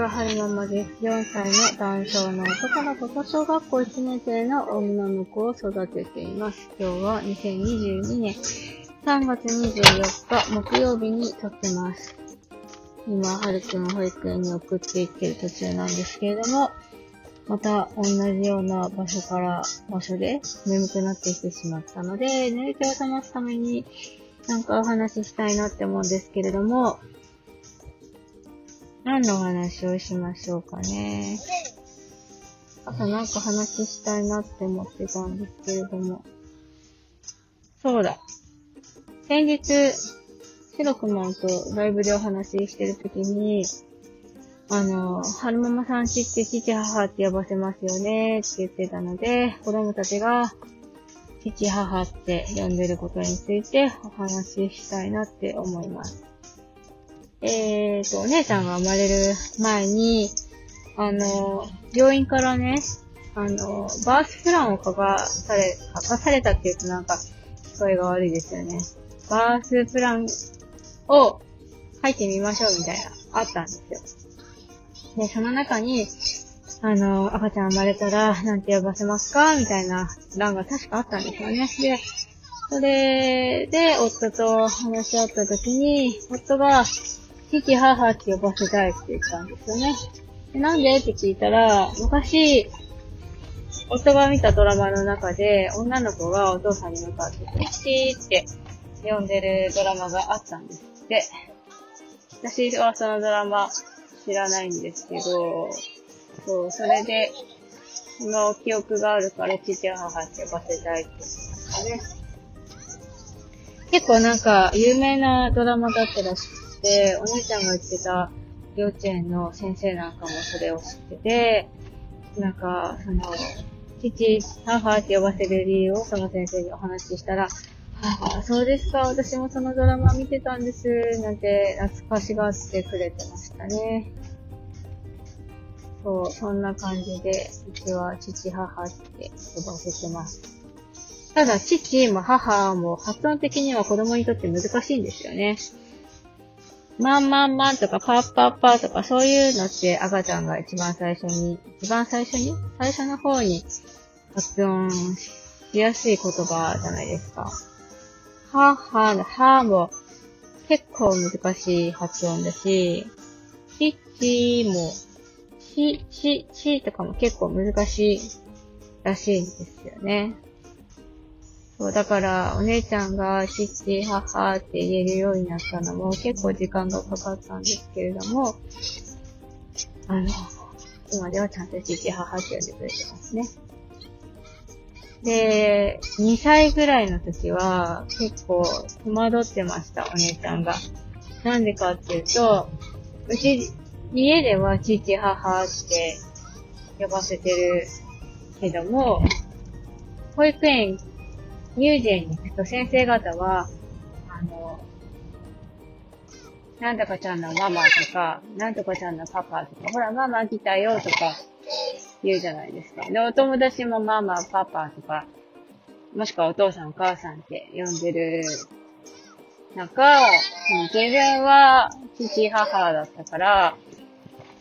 は春ママです。4歳の男性の男の子と小学校1年生の女の子を育てています。今日は2022年3月24日木曜日に撮ってます。今、春くんを保育園に送っていってる途中なんですけれども、また同じような場所から、場所で眠くなってきてしまったので、寝る気を覚ますためになんかお話ししたいなって思うんですけれども、何の話をしましょうかね。あとなんか話したいなって思ってたんですけれども。そうだ。先日、シロクマンとライブでお話ししてるときに、あの、春ママさんちって父母って呼ばせますよねって言ってたので、子供たちが父母って呼んでることについてお話ししたいなって思います。えーと、お姉さんが生まれる前に、あの、病院からね、あの、バースプランを書かされ、書かされたって言うとなんか、聞こえが悪いですよね。バースプランを書いてみましょうみたいな、あったんですよ。で、その中に、あの、赤ちゃん生まれたら、なんて呼ばせますかみたいな欄が確かあったんですよね。で、それで、夫と話し合った時に、夫が、父、母って呼ばせたいって言ったんですよね。でなんで？って聞いたら、昔、夫が見たドラマの中で、女の子がお父さんに向かって、父って呼んでるドラマがあったんですって。私はそのドラマ知らないんですけど、そう、それで、その記憶があるから父、母って呼ばせたいって言ってましたね。結構なんか、有名なドラマだったらしくて、お姉ちゃんが言ってた幼稚園の先生なんかもそれを知ってて、なんか、その、父、母って呼ばせる理由をその先生にお話ししたら、あそうですか、私もそのドラマ見てたんです、なんて懐かしがってくれてましたね。そう、そんな感じで、うちは父、母って呼ばせてます。ただ、父も母も発音的には子供にとって難しいんですよね。まんまんまんとかパッパッパとかそういうのって赤ちゃんが一番最初に、一番最初に最初の方に発音しやすい言葉じゃないですか。ははのはも結構難しい発音だし、ちちも、ち、ち、ちとかも結構難しいらしいんですよね。そう、だから、お姉ちゃんが父、母って言えるようになったのも結構時間がかかったんですけれども、あの、今ではちゃんと父、母って呼んでくれてますね。で、2歳ぐらいの時は結構戸惑ってました、お姉ちゃんが。なんでかっていうと、うち、家では父、母って呼ばせてるけども、保育園乳児に行くと先生方は、あの、なんとかちゃんのママとか、なんとかちゃんのパパとか、ほら、ママ来たよとか言うじゃないですか。で、お友達もママ、パパとか、もしくはお父さんお母さんって呼んでる中、自分は父母だったから、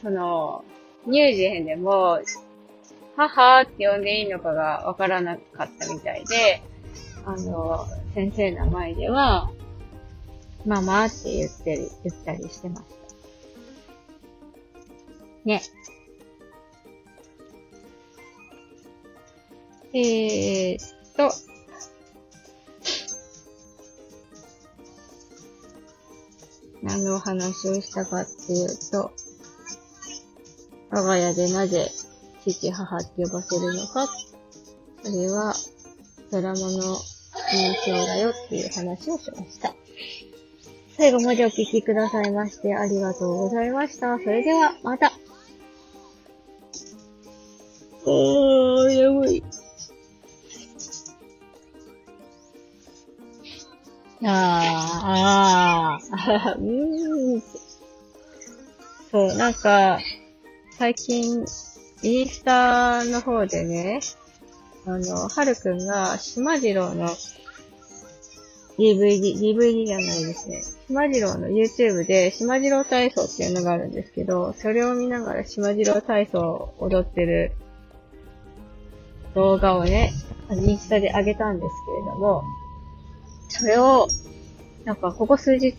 その、乳児編でも、母って呼んでいいのかがわからなかったみたいで、あの、先生の前では、ママって言ってる、言ったりしてました。ね。えー、っと、何のお話をしたかっていうと、我が家でなぜ父母って呼ばせるのか、それはドラマの印象だよっていう話をしました。最後までお聞きくださいましてありがとうございました。それでは、また。おー、やばい。あー、あー、うーん。そう、なんか、最近、インスタの方でね、あの、はるくんが、しまじろうの DVD、DVD じゃないですね。島次郎の YouTube で島次郎体操っていうのがあるんですけど、それを見ながら島次郎体操を踊ってる動画をね、インスタで上げたんですけれども、それを、なんかここ数日、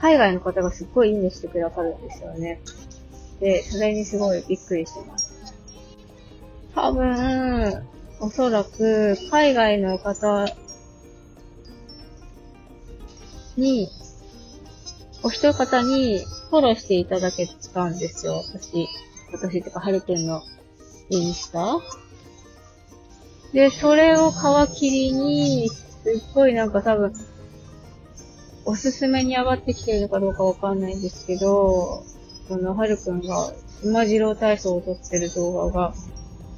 海外の方がすっごいいいねしてくださるんですよね。で、それにすごいびっくりしてます。多分、おそらく、海外の方に、お一方にフォローしていただけたんですよ。私、私とか、はるくんのインスタで、それを皮切りに、すっごいなんか多分、おすすめに上がってきてるのかどうかわかんないんですけど、その、はるくんが、馬次郎体操を撮ってる動画が、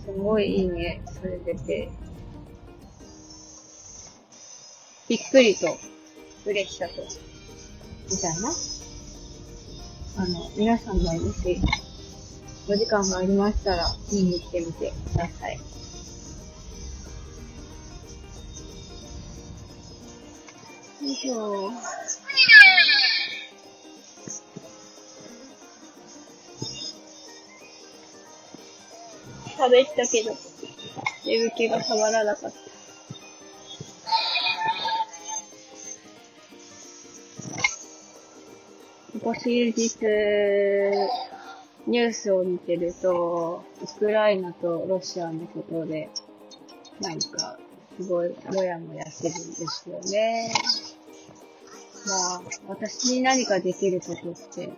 すごいいいね、されてて、びっくりと嬉しさと、みたいな。あの、皆さんももし、お時間がありましたら、見に行ってみてください。よいしょ。喋ったけど、眠気が触らなかった。ここ数日、ニュースを見てると、ウクライナとロシアのことで、なんか、すごい、もやもやしてるんですよね。まあ、私に何かできることって、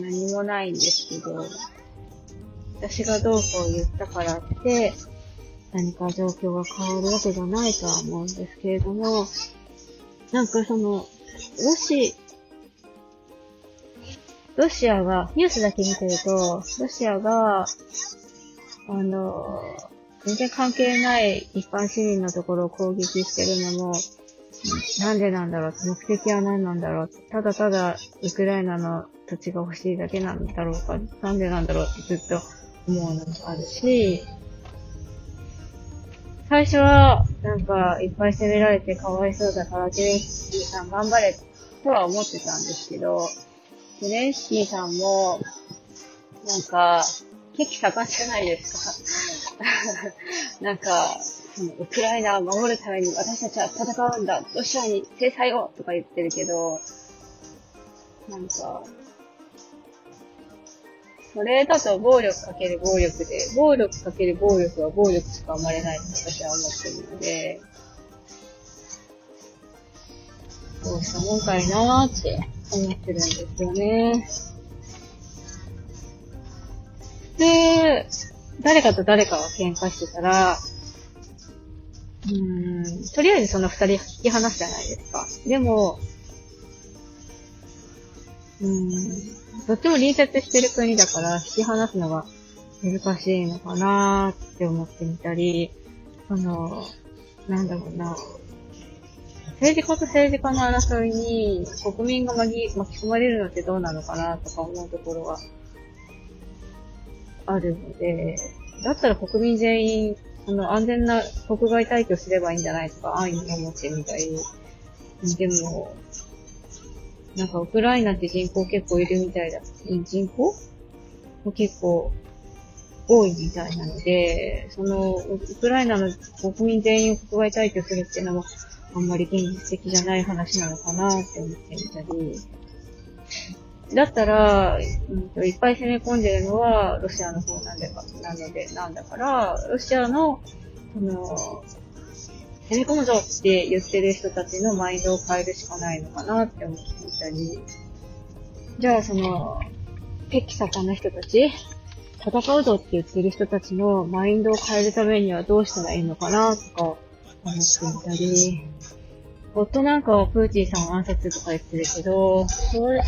何もないんですけど、私がどうこう言ったからって、何か状況が変わるわけじゃないとは思うんですけれども、なんかその、ロシ、ロシアが、ニュースだけ見てると、ロシアが、あの、全然関係ない一般市民のところを攻撃してるのも、なんでなんだろう目的は何なんだろうただただウクライナの土地が欲しいだけなんだろうかなんでなんだろうってずっと思うのもあるし、最初は、なんか、いっぱい責められてかわいそうだから、ゼレンスキーさん頑張れとは思ってたんですけど、ゼレンスキーさんも、なんか、結構盛んじゃないですか？なんか、ウクライナを守るために私たちは戦うんだロシアに制裁をとか言ってるけど、なんか、それだと暴力かける暴力で、暴力かける暴力は暴力しか生まれないと私は思ってるので、どうしたもんかいなーって思ってるんですよね。で、誰かと誰かが喧嘩してたら、うーん、とりあえずその二人引き離すじゃないですか。でも、うーん、どっちも隣接してる国だから引き離すのが難しいのかなーって思ってみたり、あの、なんだろうな。政治家と政治家の争いに国民が巻き巻き込まれるのってどうなのかなとか思うところがあるので、だったら国民全員、あの、安全な国外退去すればいいんじゃないとか安易に思ってみたり、でも、なんかウクライナって人口結構いるみたいだ。人口も結構多いみたいなので、その、ウクライナの国民全員を国外退去するっていうのも、あんまり現実的じゃない話なのかなって思ってみたり。だったら、うん、いっぱい攻め込んでるのはロシアの方なんでか、なので、なんだから、ロシアの、その、攻め込むぞって言ってる人たちのマインドを変えるしかないのかなって思っていたり、じゃあその、敵盛んな人たち、戦うぞって言ってる人たちのマインドを変えるためにはどうしたらいいのかなとか思ってみたり、夫なんかはプーチンさんを暗殺とか言ってるけど、そう、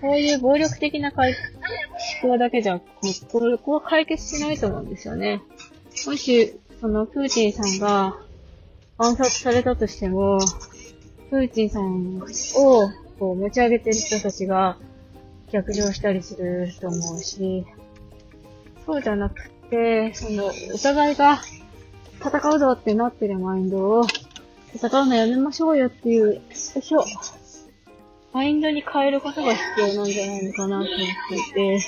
そういう暴力的な思考だけじゃ、こ、こは解決しないと思うんですよね。もし、その、プーチンさんが暗殺されたとしても、プーチンさんをこう持ち上げてる人たちが逆上したりすると思うし、そうじゃなくて、その、お互いが戦うぞってなってるマインドを戦うのやめましょうよっていう、よいしょ。マインドに変えることが必要なんじゃないのかなと思っていて、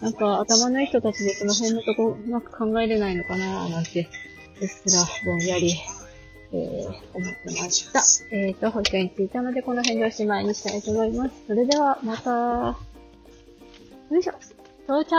なんか頭のいい人たちでその辺のとこうまく考えれないのかななんて、うっすらぼんやり、えー、思ってました。えっ、ー、と、保険に着いたのでこの辺でおしまいにしたいと思います。それではまた、よいしょ、到着